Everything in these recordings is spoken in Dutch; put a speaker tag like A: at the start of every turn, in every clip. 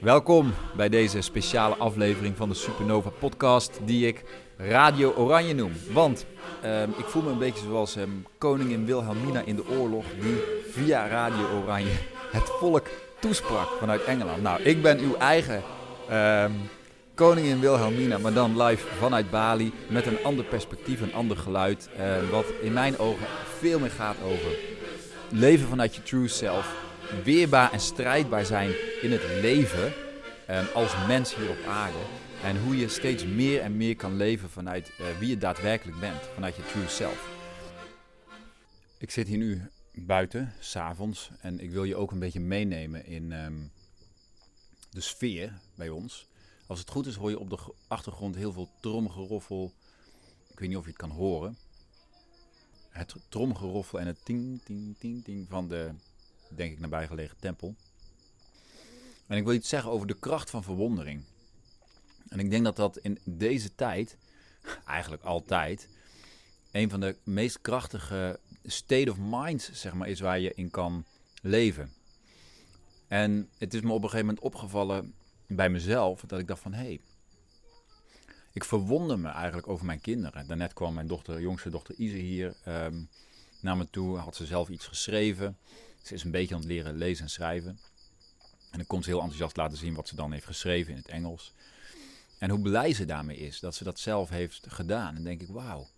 A: Welkom bij deze speciale aflevering van de Supernova podcast die ik Radio Oranje noem. Want ehm, ik voel me een beetje zoals ehm, koningin Wilhelmina in de oorlog die via Radio Oranje het volk toesprak vanuit Engeland. Nou, ik ben uw eigen ehm, koningin Wilhelmina, maar dan live vanuit Bali met een ander perspectief, een ander geluid. wat in mijn ogen veel meer gaat over leven vanuit je true self weerbaar en strijdbaar zijn in het leven um, als mens hier op aarde. En hoe je steeds meer en meer kan leven vanuit uh, wie je daadwerkelijk bent, vanuit je true self. Ik zit hier nu buiten, s'avonds, en ik wil je ook een beetje meenemen in um, de sfeer bij ons. Als het goed is hoor je op de achtergrond heel veel tromgeroffel. Ik weet niet of je het kan horen. Het tromgeroffel en het ting, ting, ting, ting van de denk ik, nabijgelegen tempel. En ik wil iets zeggen over de kracht van verwondering. En ik denk dat dat in deze tijd, eigenlijk altijd, een van de meest krachtige state of minds zeg maar, is waar je in kan leven. En het is me op een gegeven moment opgevallen bij mezelf dat ik dacht van hé, hey, ik verwonder me eigenlijk over mijn kinderen. Daarnet kwam mijn dochter, jongste dochter Ise hier um, naar me toe, had ze zelf iets geschreven. Ze is een beetje aan het leren lezen en schrijven. En dan komt ze heel enthousiast laten zien wat ze dan heeft geschreven in het Engels. En hoe blij ze daarmee is dat ze dat zelf heeft gedaan. En denk ik, wauw,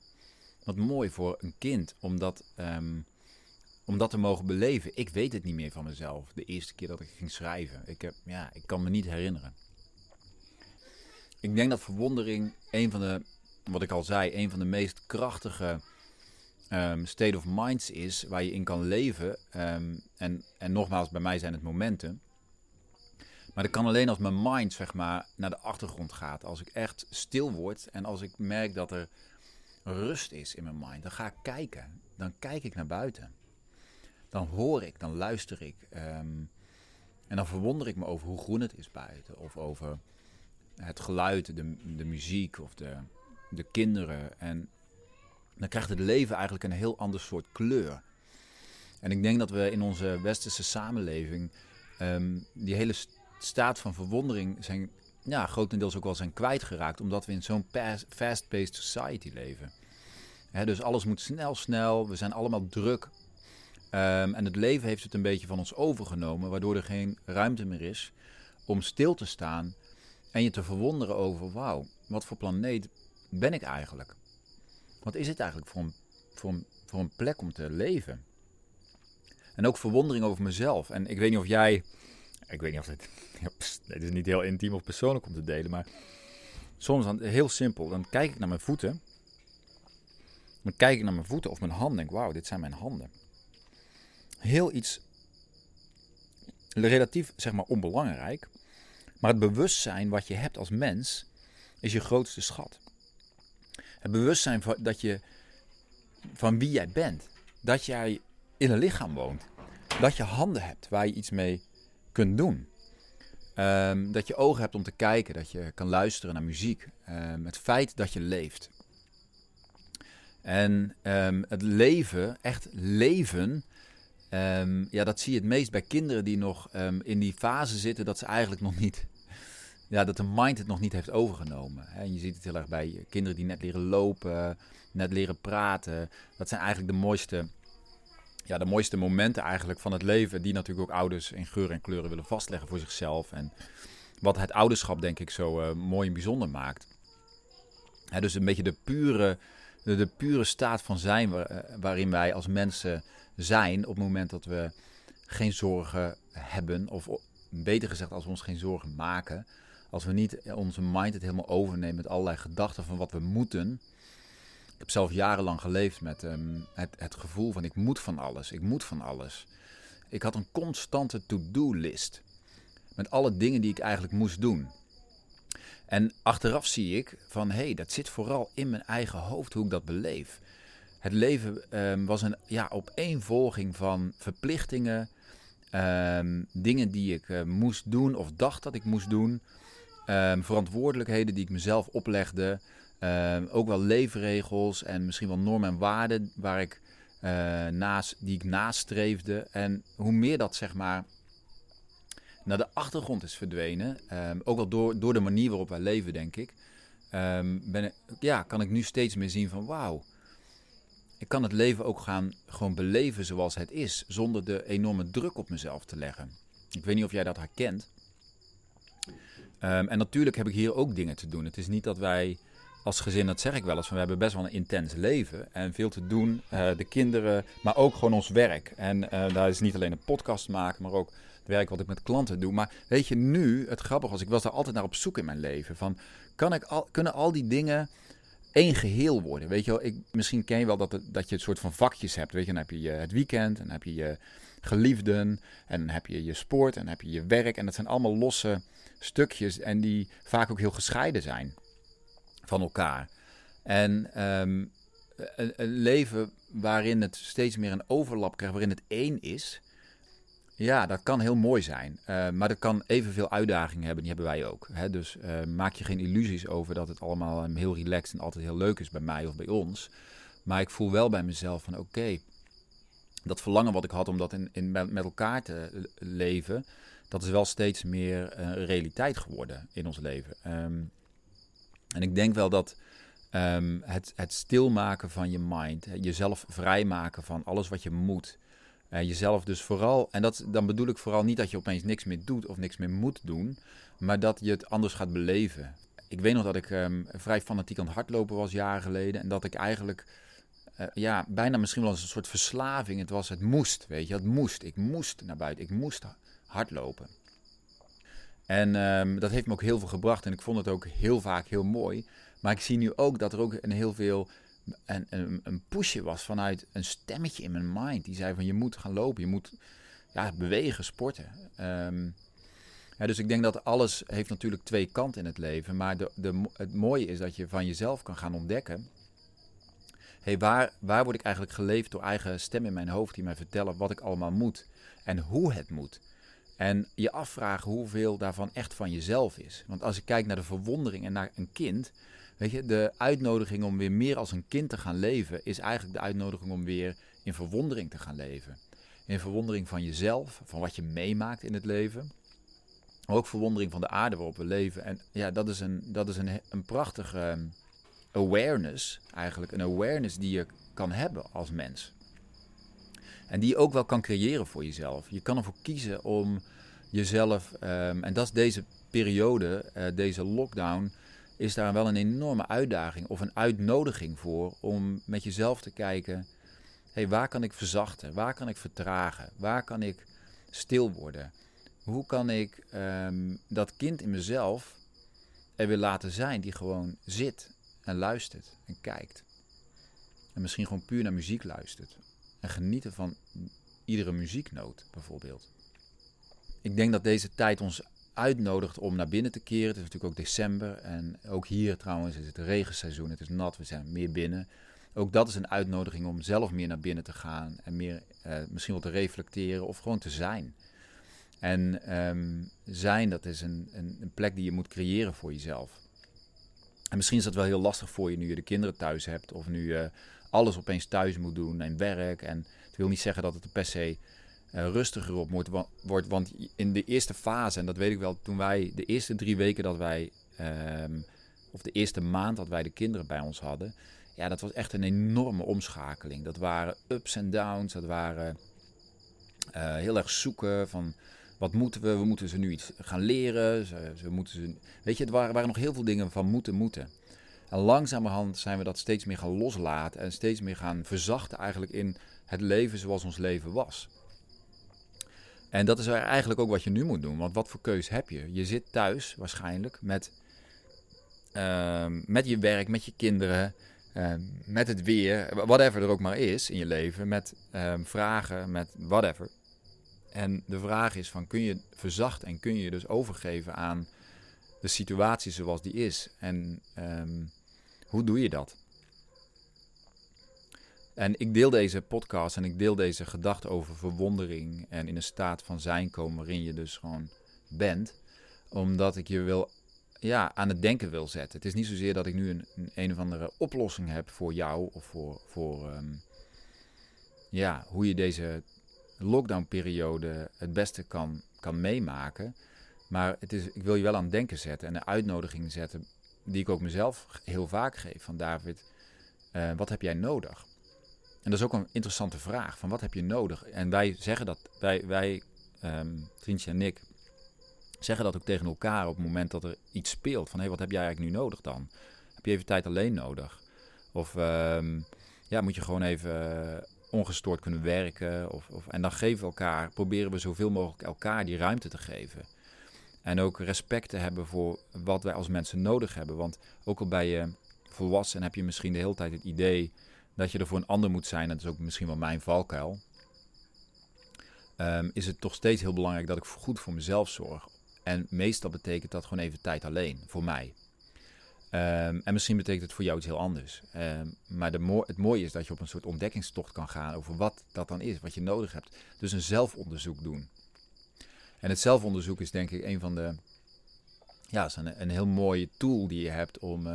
A: wat mooi voor een kind om dat, ehm, om dat te mogen beleven. Ik weet het niet meer van mezelf, de eerste keer dat ik ging schrijven. Ik, heb, ja, ik kan me niet herinneren. Ik denk dat verwondering een van de, wat ik al zei, een van de meest krachtige um, state of minds is waar je in kan leven. Um, en, en nogmaals, bij mij zijn het momenten. Maar dat kan alleen als mijn mind zeg maar, naar de achtergrond gaat. Als ik echt stil word en als ik merk dat er rust is in mijn mind, dan ga ik kijken. Dan kijk ik naar buiten. Dan hoor ik, dan luister ik. Um, en dan verwonder ik me over hoe groen het is buiten. Of over het geluid, de, de muziek of de, de kinderen. En dan krijgt het leven eigenlijk een heel ander soort kleur. En ik denk dat we in onze westerse samenleving ehm, die hele staat van verwondering zijn, ja, grotendeels ook wel zijn kwijtgeraakt, omdat we in zo'n fast-paced society leven. dus alles moet snel, snel. We zijn allemaal druk. Um, en het leven heeft het een beetje van ons overgenomen, waardoor er geen ruimte meer is om stil te staan en je te verwonderen over, wauw, wat voor planeet ben ik eigenlijk? Wat is het eigenlijk voor een, voor voor een plek om te leven? En ook verwondering over mezelf. En ik weet niet of jij. Ik weet niet of dit. Het is niet heel intiem of persoonlijk om te delen. Maar soms dan heel simpel. Dan kijk ik naar mijn voeten. Dan kijk ik naar mijn voeten of mijn handen. En denk: wauw, dit zijn mijn handen. Heel iets. Relatief zeg maar onbelangrijk. Maar het bewustzijn wat je hebt als mens. is je grootste schat. Het bewustzijn van, dat je, van wie jij bent. Dat jij in een lichaam woont. Dat je handen hebt waar je iets mee kunt doen. Ehm, dat je ogen hebt om te kijken. Dat je kan luisteren naar muziek. Um, het feit dat je leeft. En um, het leven, echt leven. ja, dat zie je het meest bij kinderen die nog in die fase zitten dat ze eigenlijk nog niet ja, dat de mind het nog niet heeft overgenomen. En je ziet het heel erg bij kinderen die net leren lopen, net leren praten. Dat zijn eigenlijk de mooiste, ja, de mooiste momenten eigenlijk van het leven. Die natuurlijk ook ouders in geur en kleuren willen vastleggen voor zichzelf. En wat het ouderschap denk ik zo uh, mooi en bijzonder maakt. dus een beetje de pure, de, de pure staat van zijn eh, waarin wij als mensen zijn op het moment dat we geen zorgen hebben. Of beter gezegd, als we ons geen zorgen maken als we niet onze mind het helemaal overnemen met allerlei gedachten van wat we moeten. Ik heb zelf jarenlang geleefd met ehm, het, het gevoel van ik moet van alles, ik moet van alles. Ik had een constante to-do-list met alle dingen die ik eigenlijk moest doen. En achteraf zie ik van hé, hey, dat zit vooral in mijn eigen hoofd hoe ik dat beleef. Het leven um, was een ja, opeenvolging van verplichtingen, um, dingen die ik uh, moest doen of dacht dat ik moest doen. Um, verantwoordelijkheden die ik mezelf oplegde. Um, ook wel leefregels en misschien wel normen en waarden waar ik, uh, naast, die ik nastreefde. En hoe meer dat zeg maar naar de achtergrond is verdwenen. Ehm, ook al door, door de manier waarop wij leven, denk ik. Ehm, ben ik, ja, kan ik nu steeds meer zien van wauw. Ik kan het leven ook gaan gewoon beleven zoals het is. Zonder de enorme druk op mezelf te leggen. Ik weet niet of jij dat herkent. Ehm, en natuurlijk heb ik hier ook dingen te doen. Het is niet dat wij als gezin, dat zeg ik wel eens, we hebben best wel een intens leven en veel te doen. Uh, de kinderen, maar ook gewoon ons werk. En uh, daar is niet alleen een podcast maken, maar ook het werk wat ik met klanten doe. Maar weet je, nu, het grappige was, ik was daar altijd naar op zoek in mijn leven. Van, kan ik al, kunnen al die dingen één geheel worden? Weet je wel, ik, misschien ken je wel dat, dat je het soort van vakjes hebt. Weet je, dan heb je het weekend, en dan heb je je geliefden, en dan heb je je sport, en dan heb je je werk. En dat zijn allemaal losse stukjes en die vaak ook heel gescheiden zijn van elkaar. En een, een, leven waarin het steeds meer een overlap krijgt, waarin het één is. Ja, dat kan heel mooi zijn. Uh, maar dat kan evenveel uitdagingen hebben, die hebben wij ook. Hè? Dus uh, maak je geen illusies over dat het allemaal heel relaxed en altijd heel leuk is bij mij of bij ons. Maar ik voel wel bij mezelf van oké, dat verlangen wat ik had om dat in, in, met elkaar te leven, dat is wel steeds meer realiteit geworden in ons leven. Um, en ik denk wel dat um, het, het stilmaken van je mind, jezelf vrijmaken van alles wat je moet, jezelf dus vooral, en dat, dan bedoel ik vooral niet dat je opeens niks meer doet of niks meer moet doen, maar dat je het anders gaat beleven. Ik weet nog dat ik um, vrij fanatiek aan het hardlopen was jaren geleden en dat ik eigenlijk uh, ja, bijna misschien wel als een soort verslaving. Het was, het moest, weet je, het moest. Ik moest naar buiten, ik moest hardlopen. En um, dat heeft me ook heel veel gebracht en ik vond het ook heel vaak heel mooi. Maar ik zie nu ook dat er ook een heel veel een, een, een pushje was vanuit een stemmetje in mijn mind. Die zei van je moet gaan lopen, je moet ja, bewegen, sporten. Um, ja, dus ik denk dat alles heeft natuurlijk twee kanten in het leven. Maar de, de, het mooie is dat je van jezelf kan gaan ontdekken. Hey, waar, waar word ik eigenlijk geleefd door eigen stem in mijn hoofd die mij vertellen wat ik allemaal moet en hoe het moet. En je afvragen hoeveel daarvan echt van jezelf is. Want als ik kijk naar de verwondering en naar een kind. Weet je, de uitnodiging om weer meer als een kind te gaan leven. is eigenlijk de uitnodiging om weer in verwondering te gaan leven. In verwondering van jezelf, van wat je meemaakt in het leven. Ook verwondering van de aarde waarop we leven. En ja, dat is een, dat is een, een prachtige ehm, awareness, eigenlijk. Een awareness die je kan hebben als mens. En die je ook wel kan creëren voor jezelf. Je kan ervoor kiezen om jezelf, um, en dat is deze periode, uh, deze lockdown, is daar wel een enorme uitdaging of een uitnodiging voor om met jezelf te kijken: hey, waar kan ik verzachten? Waar kan ik vertragen? Waar kan ik stil worden? Hoe kan ik um, dat kind in mezelf er weer laten zijn die gewoon zit en luistert en kijkt? En misschien gewoon puur naar muziek luistert. En genieten van iedere muzieknoot bijvoorbeeld. Ik denk dat deze tijd ons uitnodigt om naar binnen te keren. Het is natuurlijk ook december en ook hier trouwens is het regenseizoen. Het is nat, we zijn meer binnen. Ook dat is een uitnodiging om zelf meer naar binnen te gaan en meer eh, misschien wel te reflecteren of gewoon te zijn. En um, zijn, dat is een, een, een, plek die je moet creëren voor jezelf. En misschien is dat wel heel lastig voor je nu je de kinderen thuis hebt of nu je alles opeens thuis moet doen en werk. En het wil niet zeggen dat het er per se uh, rustiger op moet, wordt. Want in de eerste fase, en dat weet ik wel, toen wij de eerste drie weken dat wij, um, of de eerste maand dat wij de kinderen bij ons hadden, ja, dat was echt een enorme omschakeling. Dat waren ups en downs, dat waren uh, heel erg zoeken van wat moeten we, we moeten ze nu iets gaan leren, ze, ze moeten ze, weet je, het waren, waren nog heel veel dingen van moeten, moeten. En langzamerhand zijn we dat steeds meer gaan loslaten en steeds meer gaan verzachten eigenlijk in het leven zoals ons leven was. En dat is eigenlijk ook wat je nu moet doen. Want wat voor keus heb je? Je zit thuis waarschijnlijk met, uh, met je werk, met je kinderen, uh, met het weer, whatever er ook maar is in je leven, met uh, vragen, met whatever. En de vraag is van kun je verzachten en kun je je dus overgeven aan de situatie zoals die is? En ehm, hoe doe je dat? En ik deel deze podcast en ik deel deze gedachte over verwondering en in een staat van zijn komen waarin je dus gewoon bent, omdat ik je wil, ja, aan het denken wil zetten. Het is niet zozeer dat ik nu een, een, of andere oplossing heb voor jou of voor, voor um, ja, hoe je deze lockdownperiode het beste kan, kan meemaken. Maar het is, ik wil je wel aan het denken zetten en een uitnodiging zetten, die ik ook mezelf heel vaak geef. Van David, uh, wat heb jij nodig? En dat is ook een interessante vraag, van wat heb je nodig? En wij zeggen dat, wij, wij Trientje en ik, zeggen dat ook tegen elkaar op het moment dat er iets speelt. Van hé, hey, wat heb jij eigenlijk nu nodig dan? Heb je even tijd alleen nodig? Of um, ja, moet je gewoon even ongestoord kunnen werken? Of, of, en dan geven we elkaar, proberen we zoveel mogelijk elkaar die ruimte te geven. En ook respect te hebben voor wat wij als mensen nodig hebben. Want ook al bij je volwassen heb je misschien de hele tijd het idee dat je er voor een ander moet zijn. Dat is ook misschien wel mijn valkuil. Um, is het toch steeds heel belangrijk dat ik goed voor mezelf zorg. En meestal betekent dat gewoon even tijd alleen, voor mij. Um, en misschien betekent het voor jou iets heel anders. Um, maar de het mooie is dat je op een soort ontdekkingstocht kan gaan over wat dat dan is, wat je nodig hebt. Dus een zelfonderzoek doen. En het zelfonderzoek is denk ik een van de. Ja, is een, een heel mooie tool die je hebt om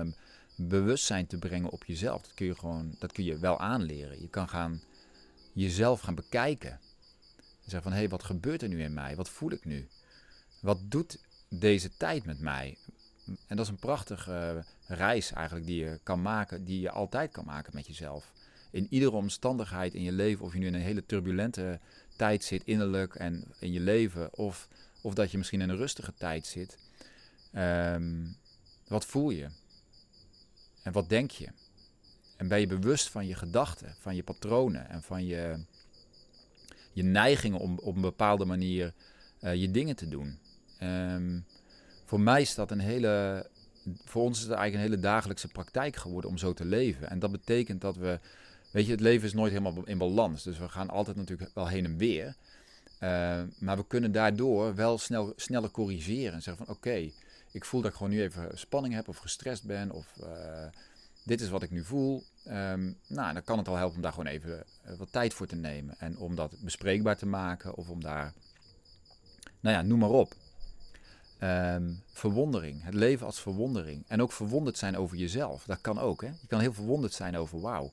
A: bewustzijn te brengen op jezelf. Dat kun je gewoon, dat kun je wel aanleren. Je kan gaan jezelf gaan bekijken. En zeggen van hé, hey, wat gebeurt er nu in mij? Wat voel ik nu? Wat doet deze tijd met mij? En dat is een prachtige reis eigenlijk die je kan maken, die je altijd kan maken met jezelf. In iedere omstandigheid in je leven, of je nu in een hele turbulente tijd zit, innerlijk en in je leven, of, of dat je misschien in een rustige tijd zit. Um, wat voel je? En wat denk je? En ben je bewust van je gedachten, van je patronen en van je, je neigingen om op een bepaalde manier uh, je dingen te doen? Um, voor mij is dat een hele. Voor ons is het eigenlijk een hele dagelijkse praktijk geworden om zo te leven. En dat betekent dat we. Weet je, het leven is nooit helemaal in balans. Dus we gaan altijd natuurlijk wel heen en weer. Uh, maar we kunnen daardoor wel snel, sneller corrigeren. En zeggen van oké, ik voel dat ik gewoon nu even spanning heb of gestrest ben. Of uh, dit is wat ik nu voel. Um, nou, dan kan het al helpen om daar gewoon even uh, wat tijd voor te nemen. En om dat bespreekbaar te maken. Of om daar, nou ja, noem maar op. Um, verwondering. Het leven als verwondering. En ook verwonderd zijn over jezelf. Dat kan ook. Hè? Je kan heel verwonderd zijn over wauw.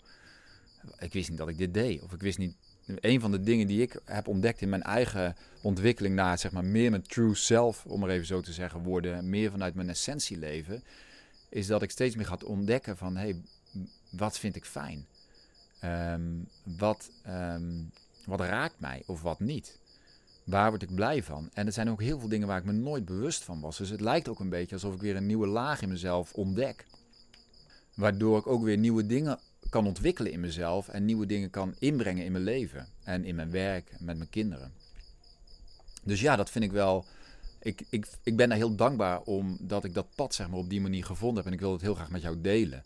A: Ik wist niet dat ik dit deed. Of ik wist niet. Een van de dingen die ik heb ontdekt in mijn eigen ontwikkeling naar zeg maar, meer mijn true self, om maar even zo te zeggen, worden, meer vanuit mijn essentie leven, is dat ik steeds meer ga ontdekken van hey, wat vind ik fijn? Um, wat, um, wat raakt mij of wat niet? Waar word ik blij van? En er zijn ook heel veel dingen waar ik me nooit bewust van was. Dus het lijkt ook een beetje alsof ik weer een nieuwe laag in mezelf ontdek. Waardoor ik ook weer nieuwe dingen kan ontwikkelen in mezelf en nieuwe dingen kan inbrengen in mijn leven en in mijn werk en met mijn kinderen. Dus ja, dat vind ik wel. Ik, ik, ik ben daar heel dankbaar om dat ik dat pad zeg maar, op die manier gevonden heb. En ik wil het heel graag met jou delen.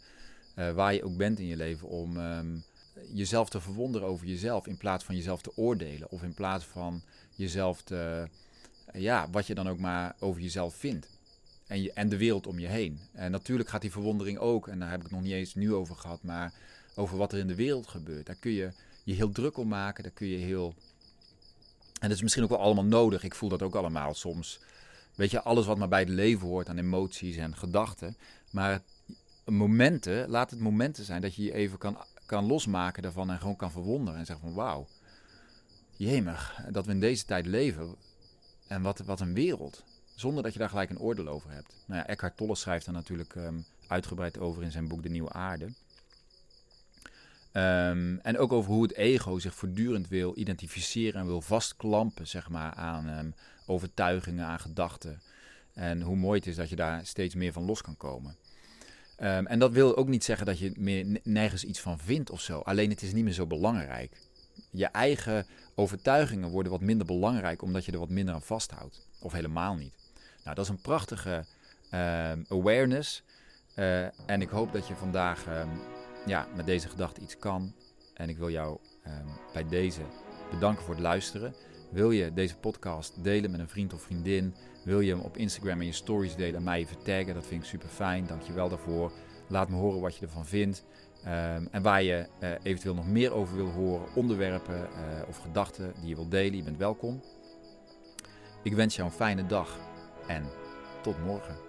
A: Uh, waar je ook bent in je leven om um, jezelf te verwonderen over jezelf. In plaats van jezelf te oordelen. Of in plaats van jezelf te, ja, wat je dan ook maar over jezelf vindt. En, en de wereld om je heen. En natuurlijk gaat die verwondering ook, en daar heb ik het nog niet eens nu over gehad, maar over wat er in de wereld gebeurt. Daar kun je je heel druk om maken, daar kun je heel. En dat is misschien ook wel allemaal nodig. Ik voel dat ook allemaal soms. Weet je, alles wat maar bij het leven hoort aan emoties en gedachten. Maar momenten, laat het momenten zijn dat je je even kan, kan losmaken daarvan en gewoon kan verwonderen. En zeggen van wauw, jemig, dat we in deze tijd leven. En wat, wat een wereld. Zonder dat je daar gelijk een oordeel over hebt. Nou ja, Eckhart Tolle schrijft daar natuurlijk um, uitgebreid over in zijn boek De Nieuwe Aarde. Um, en ook over hoe het ego zich voortdurend wil identificeren en wil vastklampen zeg maar, aan um, overtuigingen, aan gedachten. En hoe mooi het is dat je daar steeds meer van los kan komen. En dat wil ook niet zeggen dat je meer nergens iets van vindt of zo. Alleen het is niet meer zo belangrijk. Je eigen overtuigingen worden wat minder belangrijk omdat je er wat minder aan vasthoudt. Of helemaal niet. Nou, dat is een prachtige uh, awareness. Uh, en ik hoop dat je vandaag um, ja, met deze gedachte iets kan. En ik wil jou um, bij deze bedanken voor het luisteren. Wil je deze podcast delen met een vriend of vriendin? Wil je hem op Instagram in je stories delen en mij even taggen? Dat vind ik super fijn. Dank je wel daarvoor. Laat me horen wat je ervan vindt. En waar je uh, eventueel nog meer over wil horen, onderwerpen uh, of gedachten die je wilt delen, je bent welkom. Ik wens jou een fijne dag en tot morgen.